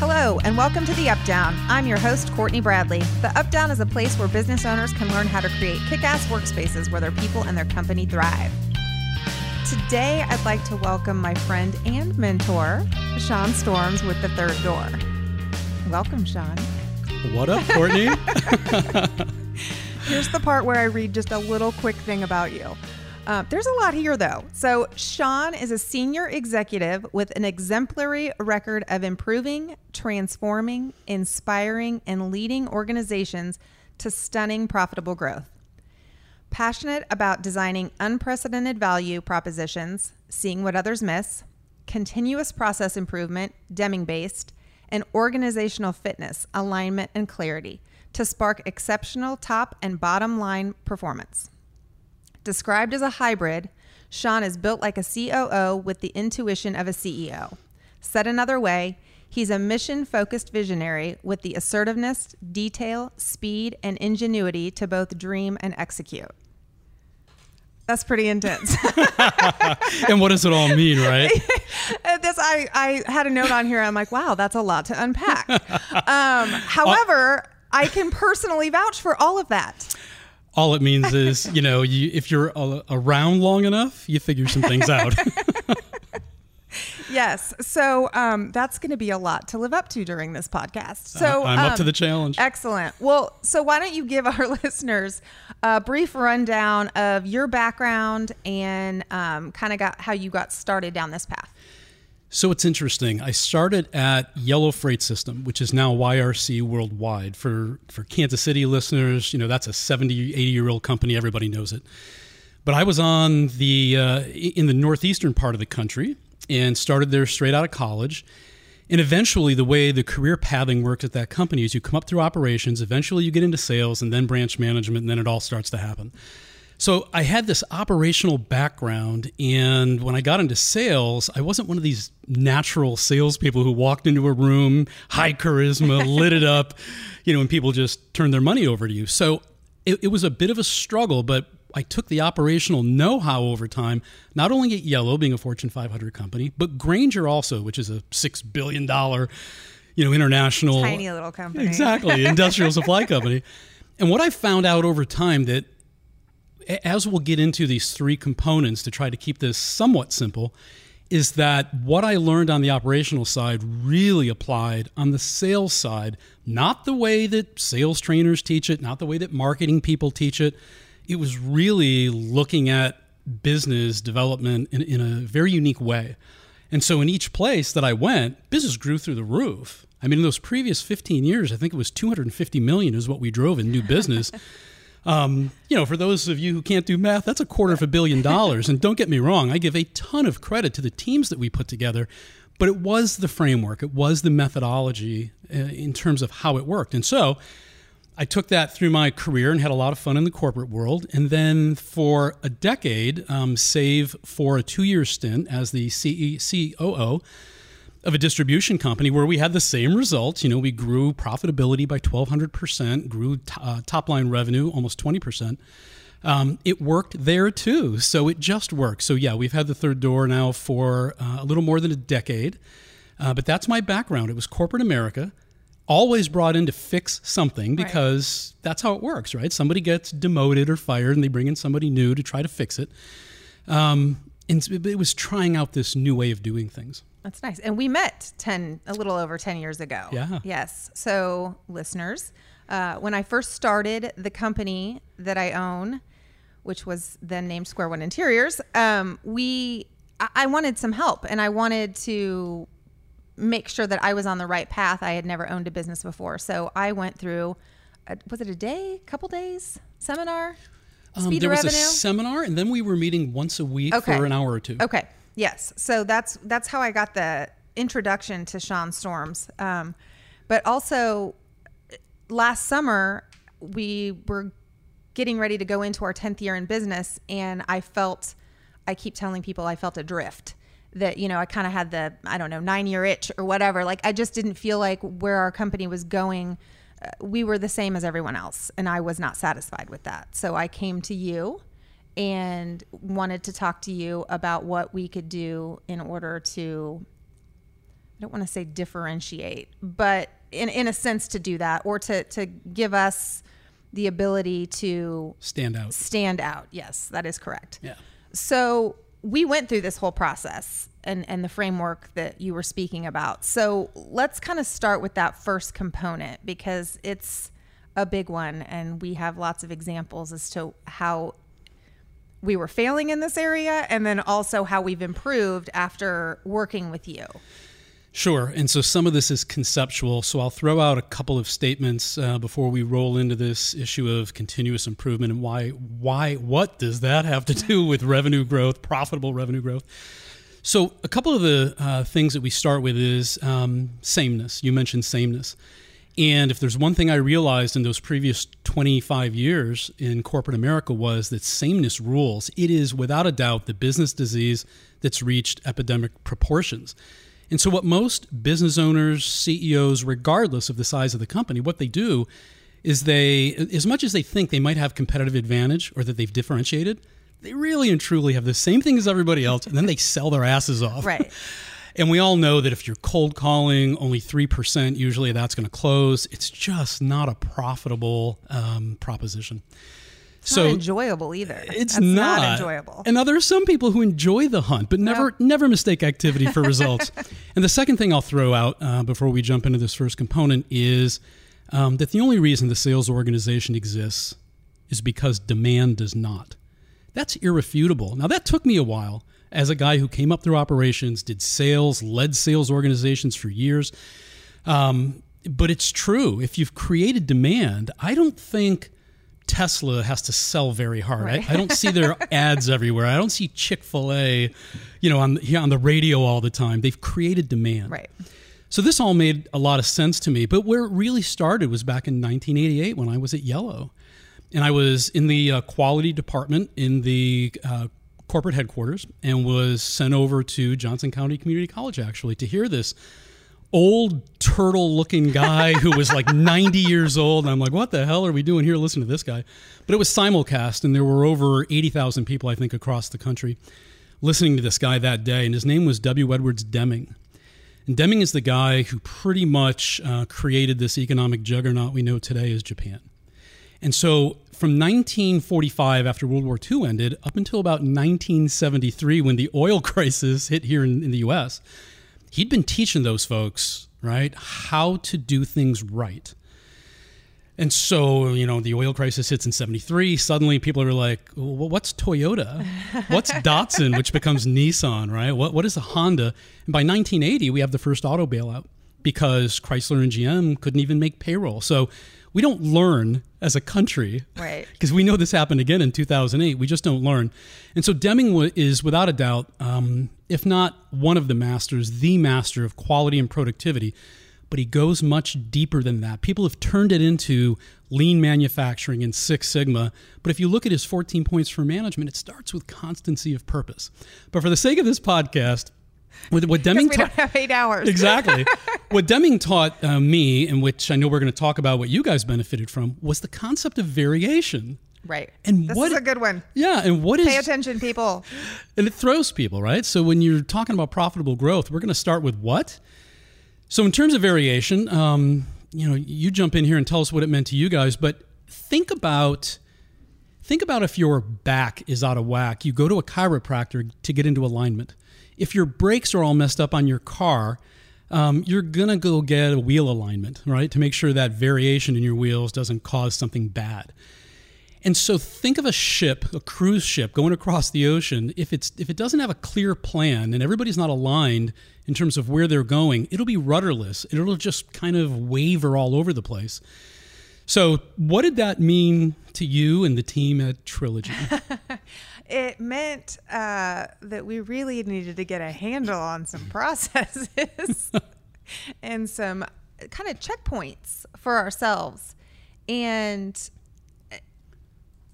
Hello, and welcome to The Updown. I'm your host, Courtney Bradley. The Updown is a place where business owners can learn how to create kick ass workspaces where their people and their company thrive. Today, I'd like to welcome my friend and mentor, Sean Stormes, with The Third Door. Welcome, Sean. What up, Courtney? Here's the part where I read just a little quick thing about you. Uh, there's a lot here, though. So, Sean is a senior executive with an exemplary record of improving, transforming, inspiring, and leading organizations to stunning profitable growth. Passionate about designing unprecedented value propositions, seeing what others miss, continuous process improvement, Deming based, and organizational fitness, alignment, and clarity to spark exceptional top and bottom line performance. Described as a hybrid, Sean is built like a COO with the intuition of a CEO. Said another way, he's a mission focused visionary with the assertiveness, detail, speed, and ingenuity to both dream and execute. That's pretty intense. and what does it all mean, right? this I, I had a note on here. I'm like, wow, that's a lot to unpack. Um, however, I can personally vouch for all of that all it means is you know you, if you're a, around long enough you figure some things out. Yes. So um, that's going to be a lot to live up to during this podcast. So uh, i'm um, up to the challenge. excellent. Well so why don't you give our listeners a brief rundown of your background and um, kind of got how you got started down this path so it's interesting. I started at Yellow Freight System, which is now YRC Worldwide. For for Kansas City listeners, you know that's a 70, 80 year old company. Everybody knows it. But I was on the uh, in the northeastern part of the country and started there straight out of college. And eventually, the way the career pathing works at that company is you come up through operations, eventually you get into sales, and then branch management, and then it all starts to happen. So I had this operational background, and when I got into sales, I wasn't one of these natural salespeople who walked into a room, high charisma, lit it up, you know, and people just turned their money over to you. So it, it was a bit of a struggle, but I took the operational know-how over time, not only at Yellow, being a Fortune 500 company, but Grainger also, which is a six billion dollar, you know, international tiny little company, exactly, industrial supply company. And what I found out over time that as we'll get into these three components to try to keep this somewhat simple, is that what I learned on the operational side really applied on the sales side, not the way that sales trainers teach it, not the way that marketing people teach it. It was really looking at business development in, in a very unique way. And so in each place that I went, business grew through the roof. I mean, in those previous 15 years, I think it was 250 million is what we drove in new business. Um, you know, for those of you who can't do math, that's a quarter of a billion dollars. and don't get me wrong, I give a ton of credit to the teams that we put together, but it was the framework, it was the methodology uh, in terms of how it worked. And so I took that through my career and had a lot of fun in the corporate world. And then for a decade, um, save for a two year stint as the CE- COO of a distribution company where we had the same results. You know, we grew profitability by 1,200%, grew t- uh, top line revenue almost 20%. Um, it worked there too. So it just worked. So, yeah, we've had the third door now for uh, a little more than a decade. Uh, but that's my background. It was corporate America, always brought in to fix something because right. that's how it works, right? Somebody gets demoted or fired and they bring in somebody new to try to fix it. Um, and it was trying out this new way of doing things. That's nice. And we met 10, a little over 10 years ago. Yeah. Yes. So, listeners, uh, when I first started the company that I own, which was then named Square One Interiors, um, we, I, I wanted some help and I wanted to make sure that I was on the right path. I had never owned a business before. So I went through, a, was it a day, couple days seminar? Um, there was revenue? a seminar, and then we were meeting once a week okay. for an hour or two. Okay. Yes. So that's that's how I got the introduction to Sean Stormes. Um, but also, last summer we were getting ready to go into our tenth year in business, and I felt I keep telling people I felt adrift. That you know I kind of had the I don't know nine year itch or whatever. Like I just didn't feel like where our company was going. Uh, we were the same as everyone else, and I was not satisfied with that. So I came to you and wanted to talk to you about what we could do in order to I don't want to say differentiate, but in, in a sense to do that or to, to give us the ability to stand out. Stand out. Yes, that is correct. Yeah. So we went through this whole process and, and the framework that you were speaking about. So let's kind of start with that first component because it's a big one and we have lots of examples as to how we were failing in this area and then also how we've improved after working with you. Sure. And so some of this is conceptual. So I'll throw out a couple of statements uh, before we roll into this issue of continuous improvement and why, why, what does that have to do with revenue growth, profitable revenue growth? So a couple of the uh, things that we start with is um, sameness. You mentioned sameness. And if there's one thing I realized in those previous 25 years in corporate America was that sameness rules. It is without a doubt the business disease that's reached epidemic proportions. And so, what most business owners, CEOs, regardless of the size of the company, what they do is they, as much as they think they might have competitive advantage or that they've differentiated, they really and truly have the same thing as everybody else, and then they sell their asses off. Right. And we all know that if you're cold calling, only 3% usually that's going to close. It's just not a profitable um, proposition. It's so not enjoyable either. It's not. not. enjoyable. And now there are some people who enjoy the hunt, but never never mistake activity for results. and the second thing I'll throw out uh, before we jump into this first component is um, that the only reason the sales organization exists is because demand does not. That's irrefutable. Now that took me a while as a guy who came up through operations, did sales, led sales organizations for years. Um, but it's true. If you've created demand, I don't think Tesla has to sell very hard. Right. I, I, don't see their ads everywhere. I don't see Chick Fil A, you know, on on the radio all the time. They've created demand. Right. So this all made a lot of sense to me. But where it really started was back in 1988 when I was at Yellow, and I was in the uh, quality department in the uh, corporate headquarters and was sent over to Johnson County Community College actually to hear this old turtle looking guy who was like 90 years old. And I'm like, what the hell are we doing here? Listen to this guy. But it was simulcast, and there were over 80,000 people, I think, across the country listening to this guy that day. And his name was W. Edwards Deming. And Deming is the guy who pretty much uh, created this economic juggernaut we know today as Japan. And so from 1945, after World War II ended, up until about 1973, when the oil crisis hit here in, in the US, he'd been teaching those folks, right, how to do things right. And so, you know, the oil crisis hits in 73. Suddenly people are like, well, what's Toyota? What's Datsun, which becomes Nissan, right? What, what is a Honda? And by 1980, we have the first auto bailout because Chrysler and GM couldn't even make payroll. So we don't learn as a country. Right. Because we know this happened again in 2008. We just don't learn. And so Deming is, without a doubt, um, if not one of the masters, the master of quality and productivity. But he goes much deeper than that. People have turned it into lean manufacturing and Six Sigma. But if you look at his 14 points for management, it starts with constancy of purpose. But for the sake of this podcast, what, what Deming we don't have eight hours. exactly. what Deming taught uh, me, and which I know we're going to talk about, what you guys benefited from, was the concept of variation. Right. And this what is a good one. Yeah, and what is Pay attention, people. And it throws people, right? So when you're talking about profitable growth, we're going to start with what? So in terms of variation, um, you know, you jump in here and tell us what it meant to you guys, but think about think about if your back is out of whack. You go to a chiropractor to get into alignment if your brakes are all messed up on your car, um, you're gonna go get a wheel alignment, right, to make sure that variation in your wheels doesn't cause something bad. And so think of a ship, a cruise ship going across the ocean. If it's if it doesn't have a clear plan and everybody's not aligned in terms of where they're going, it'll be rudderless. It'll just kind of waver all over the place. So, what did that mean to you and the team at Trilogy? it meant uh, that we really needed to get a handle on some processes and some kind of checkpoints for ourselves. And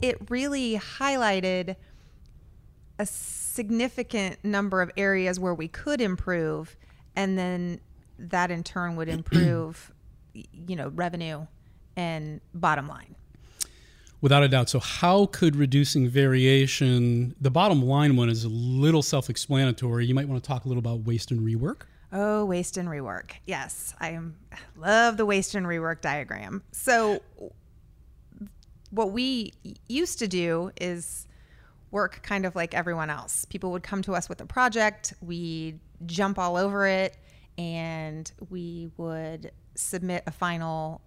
it really highlighted a significant number of areas where we could improve. And then that in turn would improve, you know, revenue and bottom line. Without a doubt. So, how could reducing variation, the bottom line one is a little self explanatory. You might want to talk a little about waste and rework. Oh, waste and rework. Yes, I love the waste and rework diagram. So, what we used to do is work kind of like everyone else. People would come to us with a project, we jump all over it, and we would submit a final,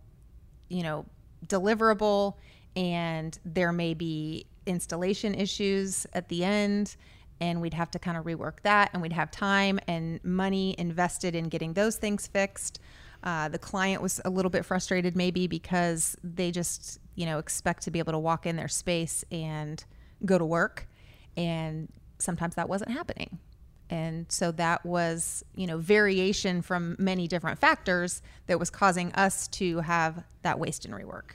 you know, deliverable, and there may be installation issues at the end and we'd have to kind of rework that and we'd have time and money invested in getting those things fixed. Uh, the client was a little bit frustrated maybe because they just you know expect to be able to walk in their space and go to work and sometimes that wasn't happening. And so that was you know variation from many different factors that was causing us to have that waste and rework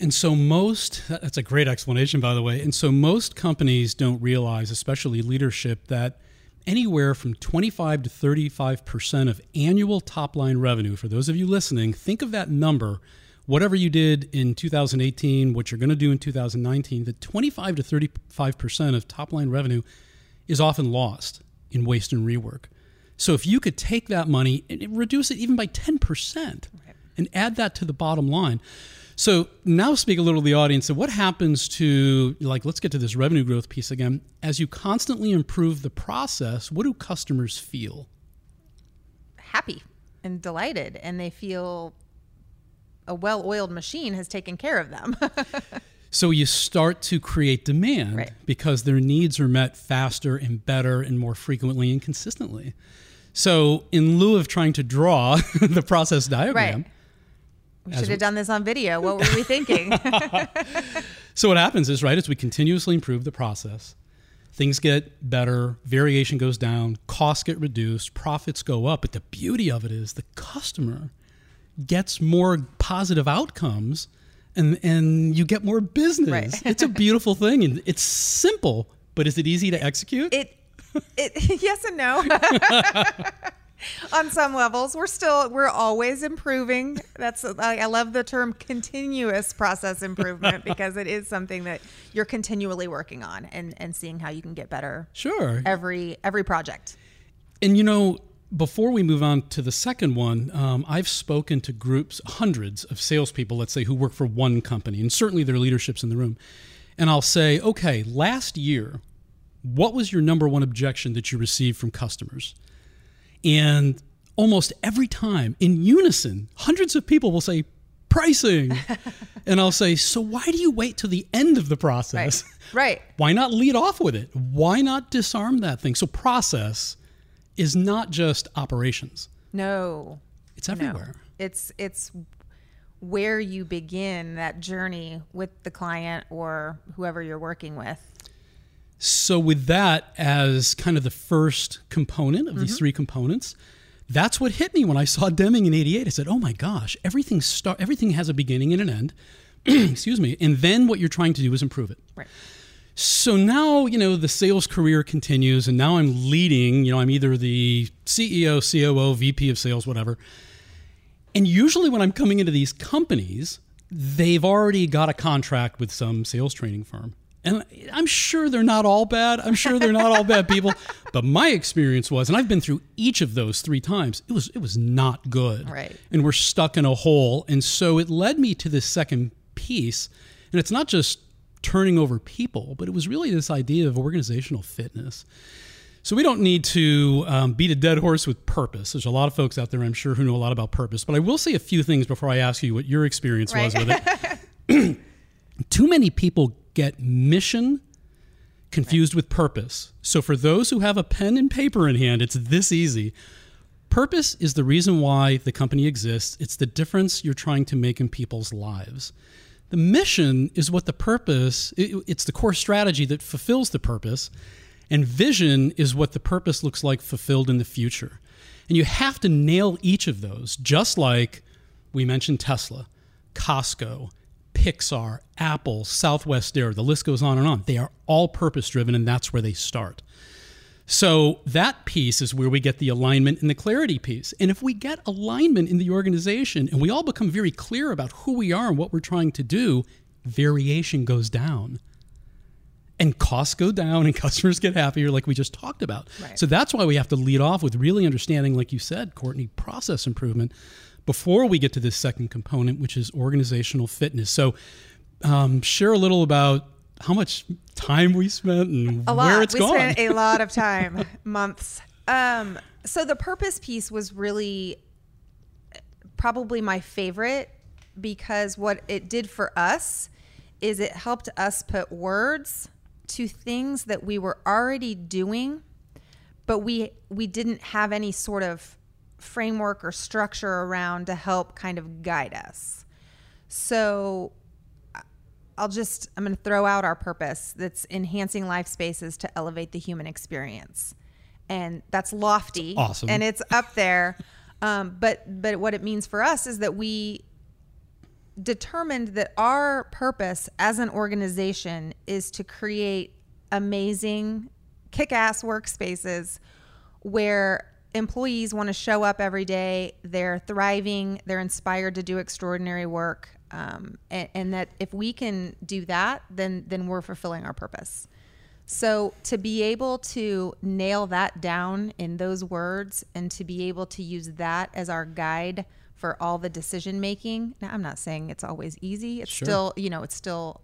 and so most that's a great explanation by the way. And so most companies don't realize, especially leadership, that anywhere from 25 to 35% of annual top line revenue for those of you listening, think of that number whatever you did in 2018, what you're going to do in 2019, the 25 to 35% of top line revenue is often lost in waste and rework. So if you could take that money and reduce it even by 10% and add that to the bottom line. So now speak a little to the audience of what happens to like let's get to this revenue growth piece again. As you constantly improve the process, what do customers feel? Happy and delighted and they feel a well-oiled machine has taken care of them. so you start to create demand right. because their needs are met faster and better and more frequently and consistently. So in lieu of trying to draw the process diagram, right we should have done this on video. What were we thinking? so what happens is, right, as we continuously improve the process, things get better, variation goes down, costs get reduced, profits go up. But the beauty of it is the customer gets more positive outcomes and and you get more business. Right. it's a beautiful thing and it's simple, but is it easy to execute? It it yes and no. on some levels we're still we're always improving that's i love the term continuous process improvement because it is something that you're continually working on and and seeing how you can get better sure every every project and you know before we move on to the second one, um, I've spoken to groups, hundreds of salespeople, let's say, who work for one company, and certainly their leadership's in the room. And I'll say, okay, last year, what was your number one objection that you received from customers? And almost every time in unison, hundreds of people will say, pricing. and I'll say, so why do you wait till the end of the process? Right. right. Why not lead off with it? Why not disarm that thing? So process is not just operations. No. It's everywhere. No. It's it's where you begin that journey with the client or whoever you're working with. So, with that as kind of the first component of mm-hmm. these three components, that's what hit me when I saw Deming in '88. I said, "Oh my gosh, everything start, everything has a beginning and an end." Excuse me. And then what you're trying to do is improve it. Right. So now, you know, the sales career continues, and now I'm leading. You know, I'm either the CEO, COO, VP of sales, whatever. And usually, when I'm coming into these companies, they've already got a contract with some sales training firm. And I'm sure they're not all bad. I'm sure they're not all bad people. But my experience was, and I've been through each of those three times, it was it was not good. Right. And we're stuck in a hole. And so it led me to this second piece. And it's not just turning over people, but it was really this idea of organizational fitness. So we don't need to um, beat a dead horse with purpose. There's a lot of folks out there, I'm sure, who know a lot about purpose. But I will say a few things before I ask you what your experience right. was with it. Too many people get mission confused with purpose. So for those who have a pen and paper in hand, it's this easy. Purpose is the reason why the company exists. It's the difference you're trying to make in people's lives. The mission is what the purpose, it's the core strategy that fulfills the purpose. And vision is what the purpose looks like fulfilled in the future. And you have to nail each of those, just like we mentioned Tesla, Costco, Pixar, Apple, Southwest Air, the list goes on and on. They are all purpose driven, and that's where they start. So that piece is where we get the alignment and the clarity piece. And if we get alignment in the organization and we all become very clear about who we are and what we're trying to do, variation goes down. and costs go down and customers get happier like we just talked about Right. so that's why we have to lead off with really understanding like you said courtney process improvement before we get to this second component which is organizational fitness so um, share a little about how much time we spent and a lot. where it's we gone spent a lot of time, months. Um, so the purpose piece was really probably my favorite because what it did for us is it helped us put words to things that we were already doing, but we we didn't have any sort of framework or structure around to help kind of guide us. So I'll just I'm going to throw out our purpose that's enhancing life spaces to elevate the human experience. And that's lofty awesome. and it's up there. Um, but but what it means for us is that we determined that our purpose as an organization is to create amazing kick-ass workspaces where employees want to show up every day they're thriving they're inspired to do extraordinary work um, and, and that if we can do that then then we're fulfilling our purpose so to be able to nail that down in those words and to be able to use that as our guide for all the decision making. Now I'm not saying it's always easy. It's Sure. still, you know, it's still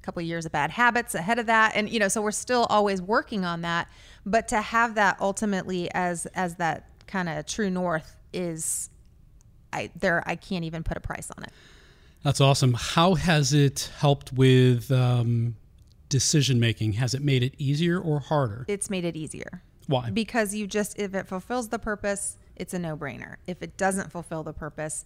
a couple of years of bad habits ahead of that and you know, so we're still always working on that, but to have that ultimately as as that kind of true north is I there I can't even put a price on it. That's awesome. How has it helped with um, decision making? Has it made it easier or harder? It's made it easier. Why? because you just if it fulfills the purpose it's a no-brainer if it doesn't fulfill the purpose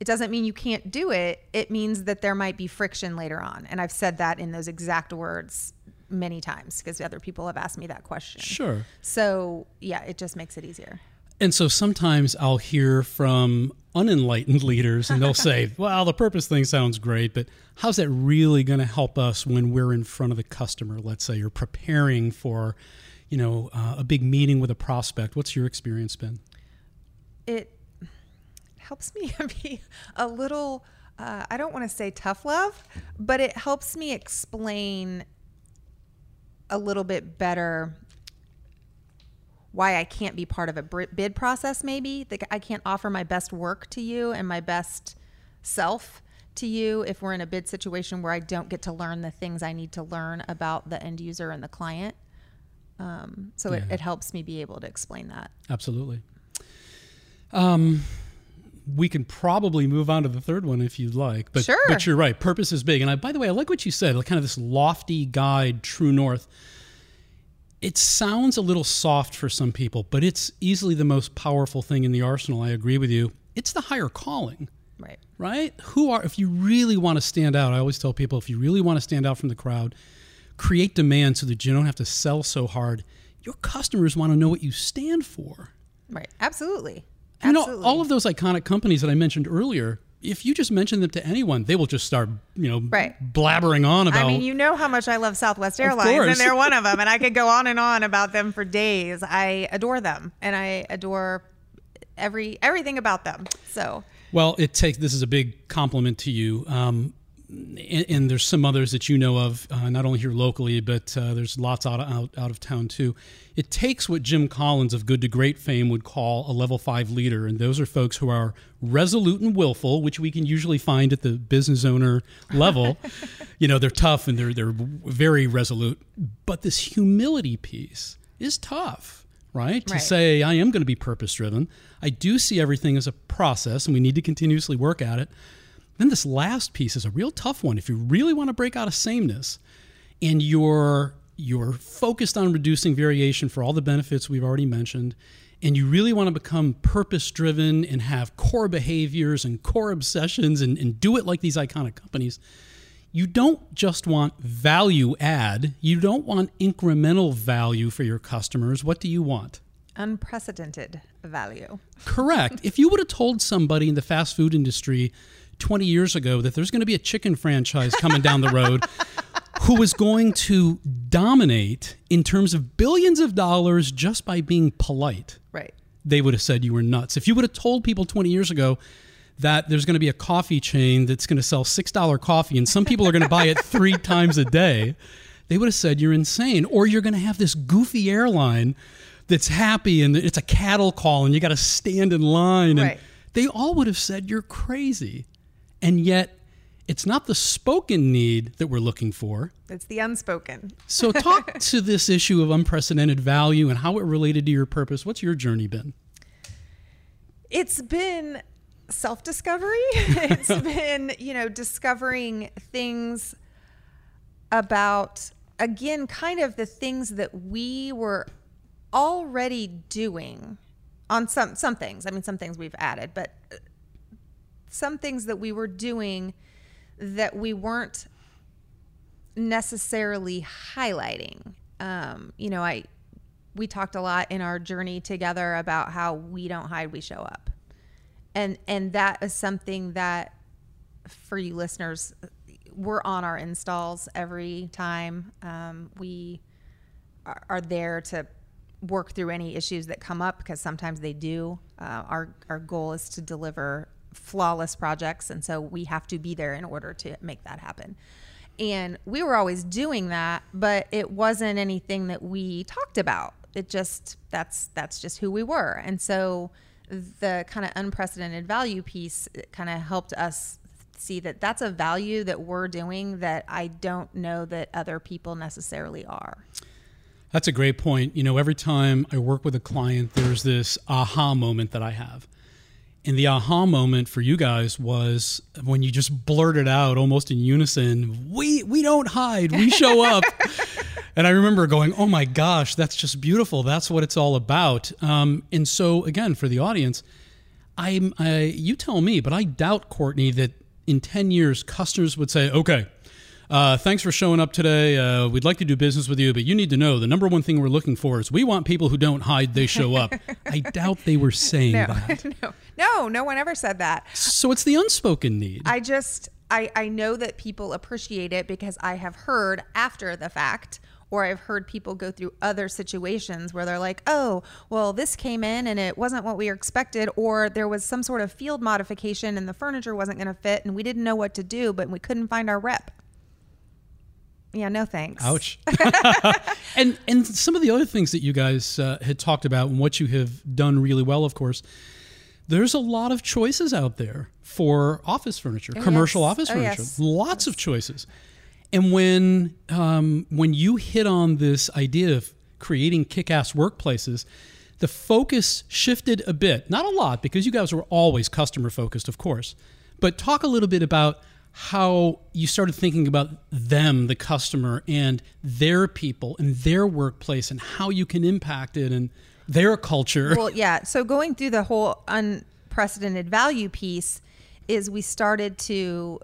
it doesn't mean you can't do it it means that there might be friction later on and i've said that in those exact words many times because other people have asked me that question Sure. so yeah it just makes it easier And so sometimes I'll hear from unenlightened leaders and they'll say, well, the purpose thing sounds great, but how's that really going to help us when we're in front of the customer, let's say, or preparing for, you know, uh, a big meeting with a prospect? What's your experience been? it helps me be a little uh, i don't want to say tough love but it helps me explain a little bit better why i can't be part of a bid process maybe like i can't offer my best work to you and my best self to you if we're in a bid situation where i don't get to learn the things i need to learn about the end user and the client. Um, so it, it helps me be able to explain that. Absolutely. Um, we can probably move on to the third one if you'd like. But, Sure. but you're right. Purpose is big. And I, by the way, I like what you said, like kind of this lofty guide, true north. It sounds a little soft for some people, but it's easily the most powerful thing in the arsenal. I agree with you. It's the higher calling, right right? Who are, if you really want to stand out, I always tell people if you really want to stand out from the crowd, create demand so that you don't have to sell so hard. Your customers want to know what you stand for. Right. Absolutely. You know, all of those iconic companies that I mentioned earlier, if you just mention them to anyone, they will just start, you know, Right. blabbering on about. I mean, you know how much I love Southwest Airlines, and they're one of them. And I could go on and on about them for days. I adore them, and I adore every everything about them. So well, it takes. This is a big compliment to you. Um, and, and there's some others that you know of, uh, not only here locally, but uh, there's lots out, out out of town too. It takes what Jim Collins of Good to Great fame would call a level five leader, and those are folks who are resolute and willful, which we can usually find at the business owner level. you know, they're tough and they're they're very resolute, but this humility piece is tough, right? To say I am going to be purpose driven. I do see everything as a process, and we need to continuously work at it. Then this last piece is a real tough one. If you really want to break out of sameness, and you're you're focused on reducing variation for all the benefits we've already mentioned, and you really want to become purpose driven and have core behaviors and core obsessions and, and do it like these iconic companies, you don't just want value add, you don't want incremental value for your customers. What do you want? unprecedented value. Correct. if you would have told somebody in the fast food industry 20 years ago that there's going to be a chicken franchise coming down the road who is going to dominate in terms of billions of dollars just by being polite, Right. they would have said you were nuts. If you would have told people 20 years ago that there's going to be a coffee chain that's going to sell $6 coffee and some people are going to buy it three times a day, they would have said you're insane, or you're going to have this goofy airline that's happy and it's a cattle call and you got to stand in line. And Right. they all would have said you're crazy. And yet, it's not the spoken need that we're looking for. It's the unspoken. So, talk to this issue of unprecedented value and how it related to your purpose. What's your journey been? It's been self discovery. it's been, you know, discovering things about, again, kind of the things that we were already doing on some some things. I mean, some things we've added, but some things that we were doing that we weren't necessarily highlighting. Um, you know, I we talked a lot in our journey together about how we don't hide, we show up. And and that is something that for you listeners, we're on our installs every time. Um, we are, are there to work through any issues that come up because sometimes they do. Uh, our our goal is to deliver flawless projects, and so we have to be there in order to make that happen. And we were always doing that, but it wasn't anything that we talked about. It just that's that's just who we were, and so the kind of unprecedented value piece kind of helped us see that that's a value that we're doing that I don't know that other people necessarily are. That's a great point. You know, every time I work with a client, there's this aha moment that I have. And the aha moment for you guys was when you just blurted out almost in unison, "We we don't hide, we show up." and I remember going, "Oh my gosh, that's just beautiful. That's what it's all about." Um, and so again, for the audience, I'm I, you tell me, but I doubt Courtney that in 10 years customers would say, "Okay, uh, thanks for showing up today. Uh, we'd like to do business with you, but you need to know the number one thing we're looking for is we want people who don't hide, they show up. I doubt they were saying No, that. no, no, no one ever said that. So it's the unspoken need. I just, I, I know that people appreciate it because I have heard after the fact, or I've heard people go through other situations where they're like, oh, well, this came in and it wasn't what we expected, or there was some sort of field modification and the furniture wasn't going to fit and we didn't know what to do, but we couldn't find our rep. Yeah, no thanks. Ouch. and and some of the other things that you guys uh, had talked about and what you have done really well, of course. There's a lot of choices out there for office furniture, commercial yes. office Oh, furniture. yes. Lots of choices. And when um, when you hit on this idea of creating kick-ass workplaces, the focus shifted a bit. Not a lot, because you guys were always customer focused, of course. But talk a little bit about how you started thinking about them, the customer, and their people and their workplace, and how you can impact it and their culture. Well, yeah. So going through the whole unprecedented value piece is we started to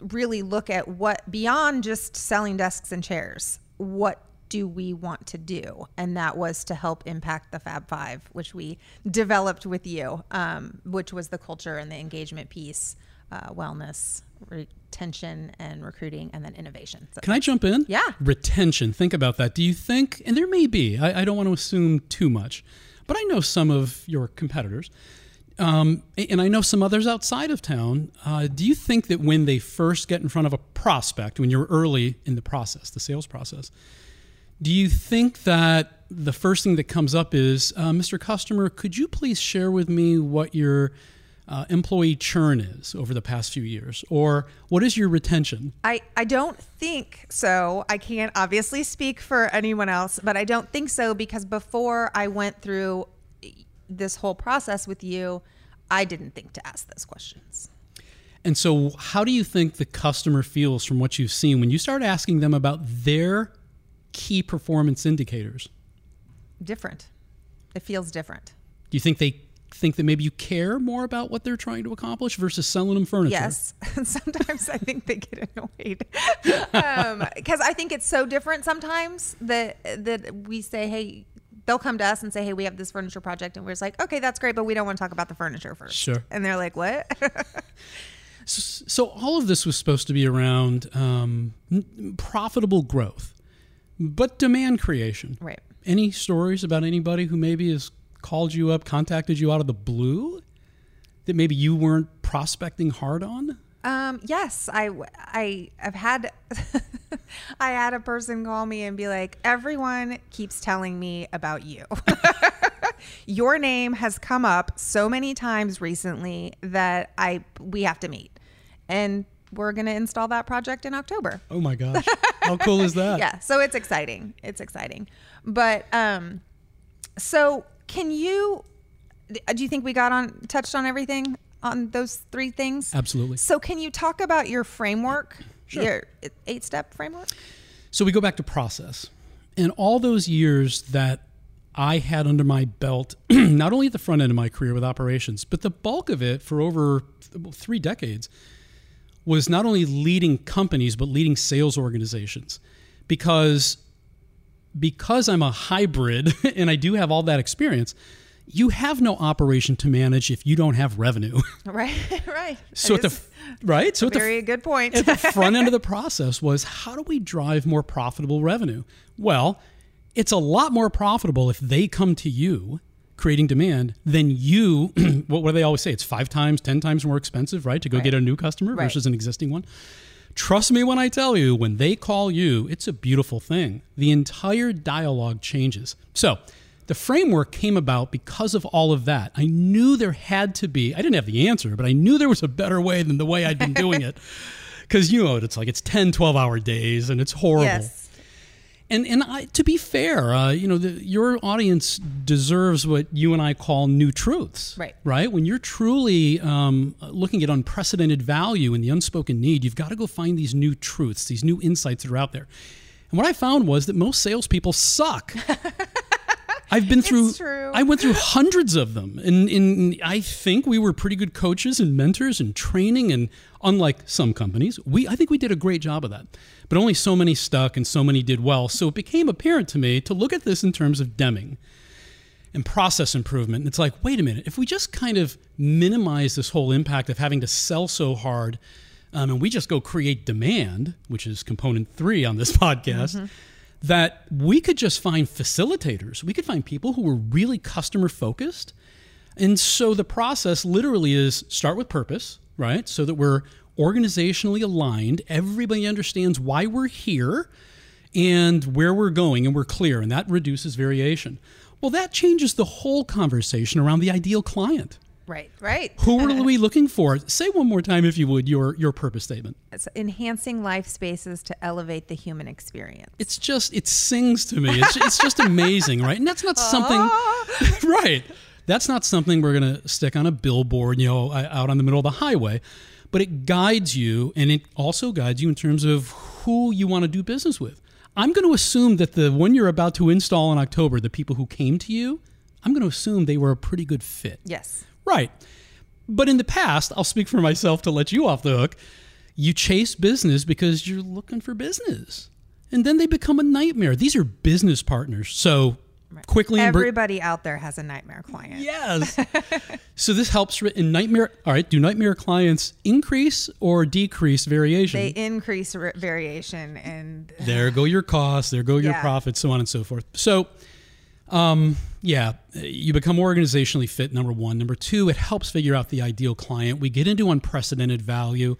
really look at what beyond just selling desks and chairs, what do we want to do? And that was to help impact the Fab Five, which we developed with you, um, which was the culture and the engagement piece, uh, wellness, retention, and recruiting, and then innovation. So Can I jump in? Yeah. Retention. Think about that. Do you think, and there may be, I, I don't want to assume too much, but I know some of your competitors, um, and I know some others outside of town. Uh, do you think that when they first get in front of a prospect, when you're early in the process, the sales process, do you think that the first thing that comes up is, uh, Mr. Customer, could you please share with me what your uh, employee churn is over the past few years? Or what is your retention? I, I don't think so. I can't obviously speak for anyone else, but I don't think so because before I went through this whole process with you, I didn't think to ask those questions. And so, how do you think the customer feels from what you've seen when you start asking them about their key performance indicators? Different. It feels different. Do you think they think that maybe you care more about what they're trying to accomplish versus selling them furniture? Yes. sometimes I think they get annoyed because I think it's so different sometimes that that we say, hey, they'll come to us and say, hey, we have this furniture project, and we're just like, okay, that's great, but we don't want to talk about the furniture first. Sure. And they're like, what? S- So, all of this was supposed to be around um, profitable growth, but demand creation. right. Any stories about anybody who maybe has called you up, contacted you out of the blue that maybe you weren't prospecting hard on? Um, yes, I, I, have had, I had a person call me and be like, everyone keeps telling me about you. Your name has come up so many times recently that I, we have to meet. And we're going to install that project in October. Oh my gosh. How cool is that? yeah. So it's exciting. It's exciting. But, um, so can you, uh, do you think we got on, touched on everything? on those three things? Absolutely. So, can you talk about your framework, sure. your uh, eight step framework? So, we go back to process. And all those years that I had under my belt, not only at the front end of my career with operations, but the bulk of it for over three decades was not only leading companies, but leading sales organizations. Because because I'm a hybrid and I do have all that experience, you have no operation to manage if you don't have revenue. Right, right. So at the right, so at very the, good point. at the front end of the process was how do we drive more profitable revenue? Well, it's a lot more profitable if they come to you creating demand than you what, what do they always say? It's five times, ten times more expensive, right? To go right. get a new customer right. versus an existing one. Trust me when I tell you, when they call you, it's a beautiful thing. The entire dialogue changes. So the framework came about because of all of that. I knew there had to be, I didn't have the answer, but I knew there was a better way than the way I'd been doing it. Because you know what it's like. It's 10, 12 hour days and it's horrible. Yes. And, and I, to be fair, uh, you know, the, your audience deserves what you and I call new truths. Right. Right? When you're truly um, looking at unprecedented value and the unspoken need, you've got to go find these new truths, these new insights that are out there. And what I found was that most salespeople suck. I've been through. I went through hundreds of them, and, and I think we were pretty good coaches and mentors and training. And unlike some companies, we I think we did a great job of that. But only so many stuck, and so many did well. So it became apparent to me to look at this in terms of Deming and process improvement. And it's like, wait a minute, if we just kind of minimize this whole impact of having to sell so hard, um, and we just go create demand, which is component three on this podcast. Mm-hmm that we could just find facilitators. We could find people who were really customer focused. And so the process literally is start with purpose, right? So that we're organizationally aligned. Everybody understands why we're here and where we're going, and we're clear, and that reduces variation. Well, that changes the whole conversation around the ideal client. Right, right. Who are we looking for? Say one more time, if you would, your your purpose statement. It's enhancing life spaces to elevate the human experience. It's just it sings to me. It's, it's just amazing, right? And that's not something, ah. right? That's not something we're gonna stick on a billboard, you know, out on the middle of the highway. But it guides you, and it also guides you in terms of who you want to do business with. I'm going to assume that the one you're about to install in October, the people who came to you, I'm going to assume they were a pretty good fit. Yes. Right. But in the past, I'll speak for myself to let you off the hook. You chase business because you're looking for business. And then they become a nightmare. These are business partners. So right. quickly everybody out there has a nightmare client. Yes. so this helps in nightmare. All right, do nightmare clients increase or decrease variation? They increase variation and there go your costs, there go your yeah. profits, so on and so forth. So um, yeah, you become organizationally fit, number one. Number two, it helps figure out the ideal client. We get into unprecedented value.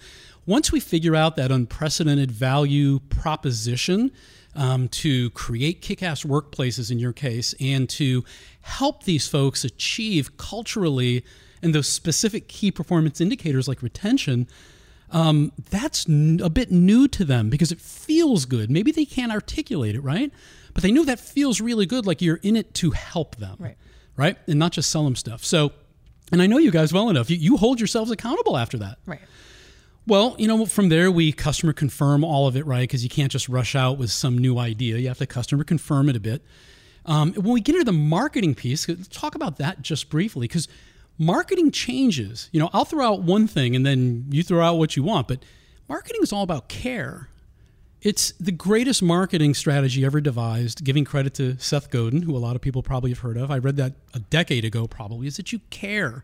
Once we figure out that unprecedented value proposition um, to create kick ass workplaces in your case and to help these folks achieve culturally and those specific key performance indicators like retention, um, that's a bit new to them because it feels good. Maybe they can't articulate it, right? But they know that feels really good, like you're in it to help them, right? Right, and not just sell them stuff. So, and I know you guys well enough. You, you hold yourselves accountable after that, right? Well, you know, from there we customer confirm all of it, right? Because you can't just rush out with some new idea. You have to customer confirm it a bit. Um, when we get into the marketing piece, talk about that just briefly, because marketing changes. You know, I'll throw out one thing and then you throw out what you want, but marketing is all about care. It's the greatest marketing strategy ever devised, giving credit to Seth Godin, who a lot of people probably have heard of. I read that a decade ago, probably, is that you care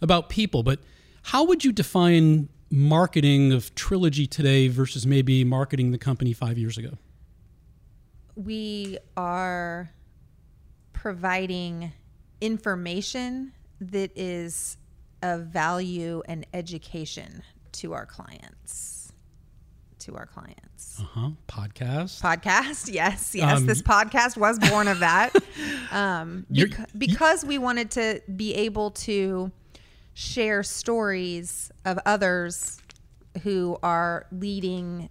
about people. But how would you define marketing of Trilogy today versus maybe marketing the company five years ago? We are providing information that is of value and education to our clients. To our clients. Uh huh. Podcast. Podcast, yes, yes. Um, this podcast was born of that. Um, You're- because we wanted to be able to share stories of others who are leading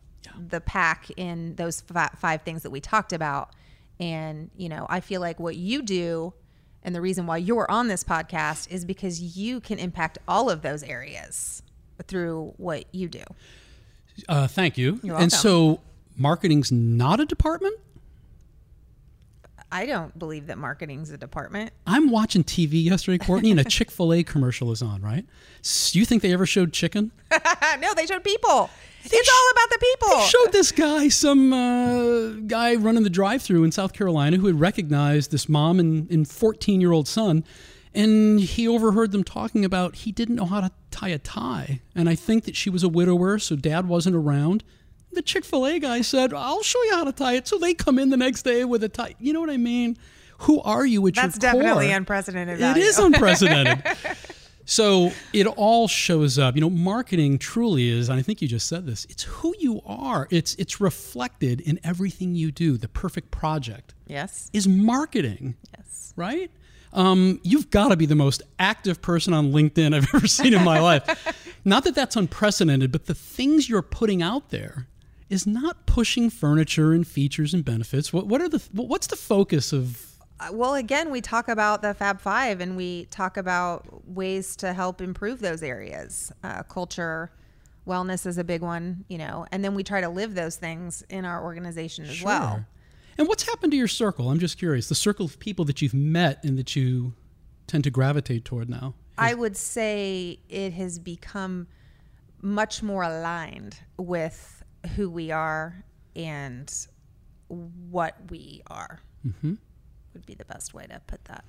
the pack in those fi- five things that we talked about. And, you know, I feel like what you do and the reason why you're on this podcast is because you can impact all of those areas through what you do. Uh, thank you. You're and so, marketing's not a department. I don't believe that marketing's a department. I'm watching TV yesterday, Courtney, and a Chick-fil-A commercial is on. Right? S- you think they ever showed chicken? no, they showed people. it's all about the people. They showed this guy, some uh, guy running the drive-through in South Carolina, who had recognized this mom and and 14-year-old son, and he overheard them talking about he didn't know how to tie a tie, and I think that she was a widower, so dad wasn't around. The Chick-fil-A guy said, "I'll show you how to tie it." So they come in the next day with a tie. You know what I mean? Who are you at That's your core? definitely unprecedented. It value. is unprecedented. so it all shows up. You know, marketing truly is, and I think you just said this, it's who you are. It's it's reflected in everything you do. The perfect project yes. is marketing, Yes. right? Um, you've got to be the most active person on LinkedIn I've ever seen in my life. Not that that's unprecedented, but the things you're putting out there is not pushing furniture and features and benefits. What what are the what's the focus of Uh, Well, again, we talk about the Fab Five, and we talk about ways to help improve those areas. Uh, culture, wellness is a big one, you know, and then we try to live those things in our organization as well. And what's happened to your circle? I'm just curious. The circle of people that you've met and that you tend to gravitate toward now. I would say it has become much more aligned with who we are and what we are. Mm-hmm. Would be the best way to put that.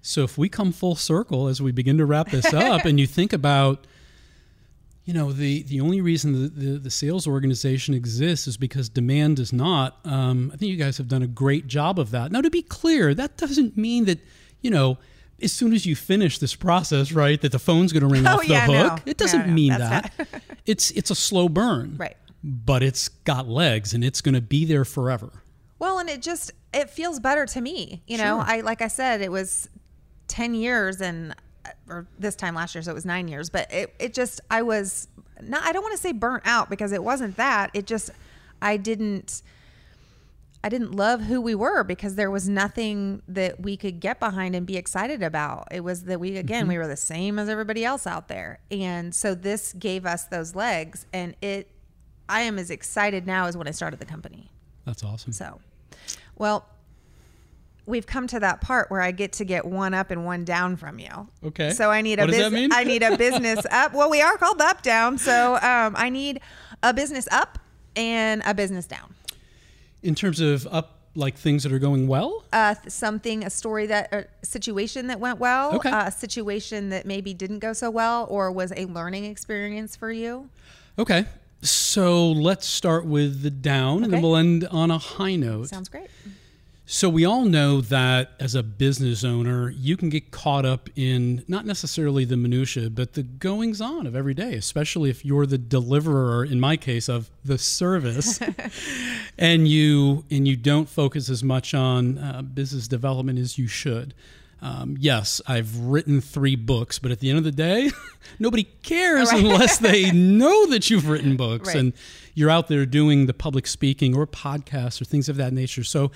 So if we come full circle as we begin to wrap this up and you think about you know the the only reason the, the, the sales organization exists is because demand does not um, i think you guys have done a great job of that now to be clear that doesn't mean that you know as soon as you finish this process right that the phone's going to ring Oh, off the yeah, no. hook it doesn't No, no, mean that it's it's a slow burn Right. but it's got legs and it's going to be there forever Well, and it just it feels better to me. You know, Sure. I like I said, it was ten years and or this time last year, so it was nine years. But it it just I was not. I don't want to say burnt out because it wasn't that. It just I didn't. I didn't love who we were because there was nothing that we could get behind and be excited about. It was that we again mm-hmm. we were the same as everybody else out there. And so this gave us those legs and it I am as excited now as when I started the company. that's awesome So, well, we've come to that part where I get to get one up and one down from you. Okay. So I need a What does that business. I need a business up. Well, we are called the up down. So um, I need a business up and a business down. in terms of up like things that are going well Uh, something, a story that, a situation that went well, Okay. a situation that maybe didn't go so well, or was a learning experience for you. Okay. So let's start with the down and then we'll end on a high note. Sounds great. So we all know that as a business owner, you can get caught up in not necessarily the minutia, but the goings on of every day, especially if you're the deliverer in my case of the service and you and you don't focus as much on uh, business development as you should. Um, yes, I've written three books, but at the end of the day, nobody cares Right. unless they know that you've written books Right. and you're out there doing the public speaking or podcasts or things of that nature. So,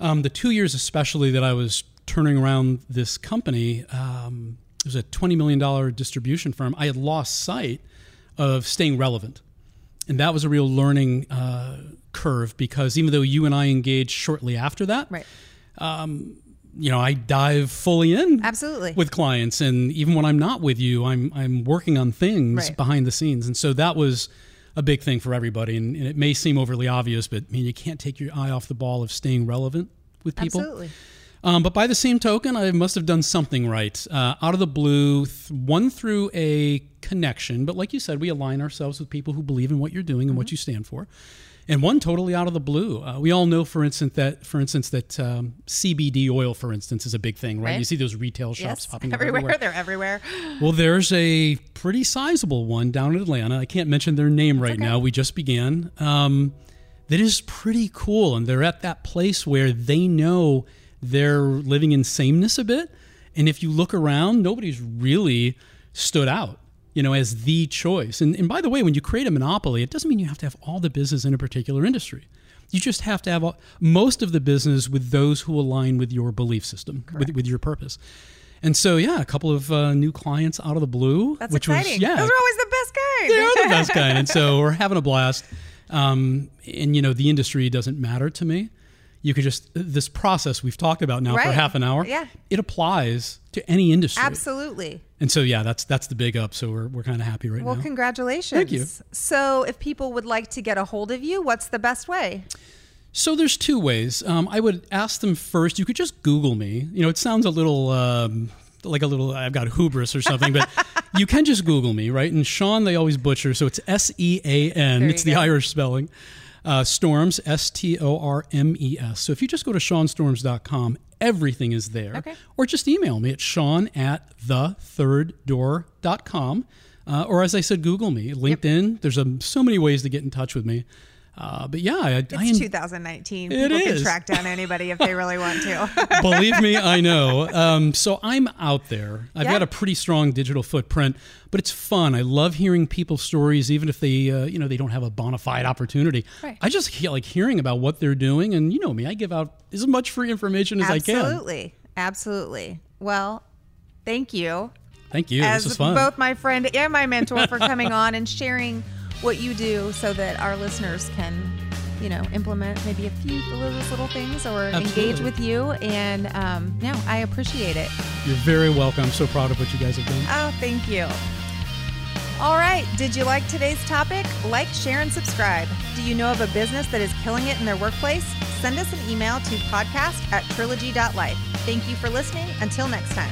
um, the two years especially that I was turning around this company, um, it was a $20 million distribution firm. I had lost sight of staying relevant. And that was a real learning uh, curve because even though you and I engaged shortly after that, Right. you know, I dive fully in Absolutely. with clients, and even when I'm not with you, I'm I'm working on things Right. behind the scenes, and so that was a big thing for everybody. And, and it may seem overly obvious, but I mean, you can't take your eye off the ball of staying relevant with people. Absolutely. Um, but by the same token, I must have done something right. Uh, out of the blue, th- one through a connection, but like you said, we align ourselves with people who believe in what you're doing and what you stand for. And one totally out of the blue. Uh, we all know, for instance, that for instance that um, CBD oil, for instance, is a big thing, right? Right. You see those retail shops Yes, popping up everywhere. everywhere. They're everywhere. Well, there's a pretty sizable one down in Atlanta. I can't mention their name right okay. now. We just began. Um, that is pretty cool, and they're at that place where they know they're living in sameness a bit. And if you look around, nobody's really stood out, you know, as the choice. And, and by the way, when you create a monopoly, it doesn't mean you have to have all the business in a particular industry. You just have to have all, most of the business with those who align with your belief system, with, with your purpose. And so, yeah, a couple of uh, new clients out of the blue, That's which exciting. was yeah, Those are always the best kind. they are the best kind. And so we're having a blast. Um, and you know, the industry doesn't matter to me. You could just this process we've talked about now for half an hour. Yeah. it applies to any industry. Absolutely. And so, yeah, that's that's the big up. So we're we're kind of happy right Well, now. Well, congratulations. Thank you. So, if people would like to get a hold of you, what's the best way? So there's two ways. Um, I would ask them first. You could just Google me. You know, it sounds a little um, like a little I've got hubris or something, but you can just Google me, right? And Sean they always butcher, so it's S E A N. It's you the. Irish spelling. Uh, Stormes S T O R M E S. So if you just go to SeanStormes.com, everything is there. Okay. Or just email me at Sean at thethirddoor.com. Uh, or as I said, Google me. LinkedIn. There's um, so many ways to get in touch with me. Uh, but yeah, I, It's I en- 2019. It People can track down anybody if they really want to. Believe me, I know. Um, so I'm out there. I've Yeah. got a pretty strong digital footprint, but it's fun. I love hearing people's stories, even if they, uh, you know, they don't have a bona fide opportunity. Right. I just he- like hearing about what they're doing, and you know me, I give out as much free information as I can. Absolutely. Absolutely. Well, thank you. Thank you. as this was fun. both my friend and my mentor for coming on and sharing what you do so that our listeners can you know implement maybe a few of those little things or engage with you. And um, no i appreciate it. You're very welcome. I'm so proud of what you guys have done. oh thank you. All right. Did you like today's topic? Like share and subscribe. Do you know of a business that is killing it in their workplace? Send us an email to podcast at trilogy.life thank you for listening. Until next time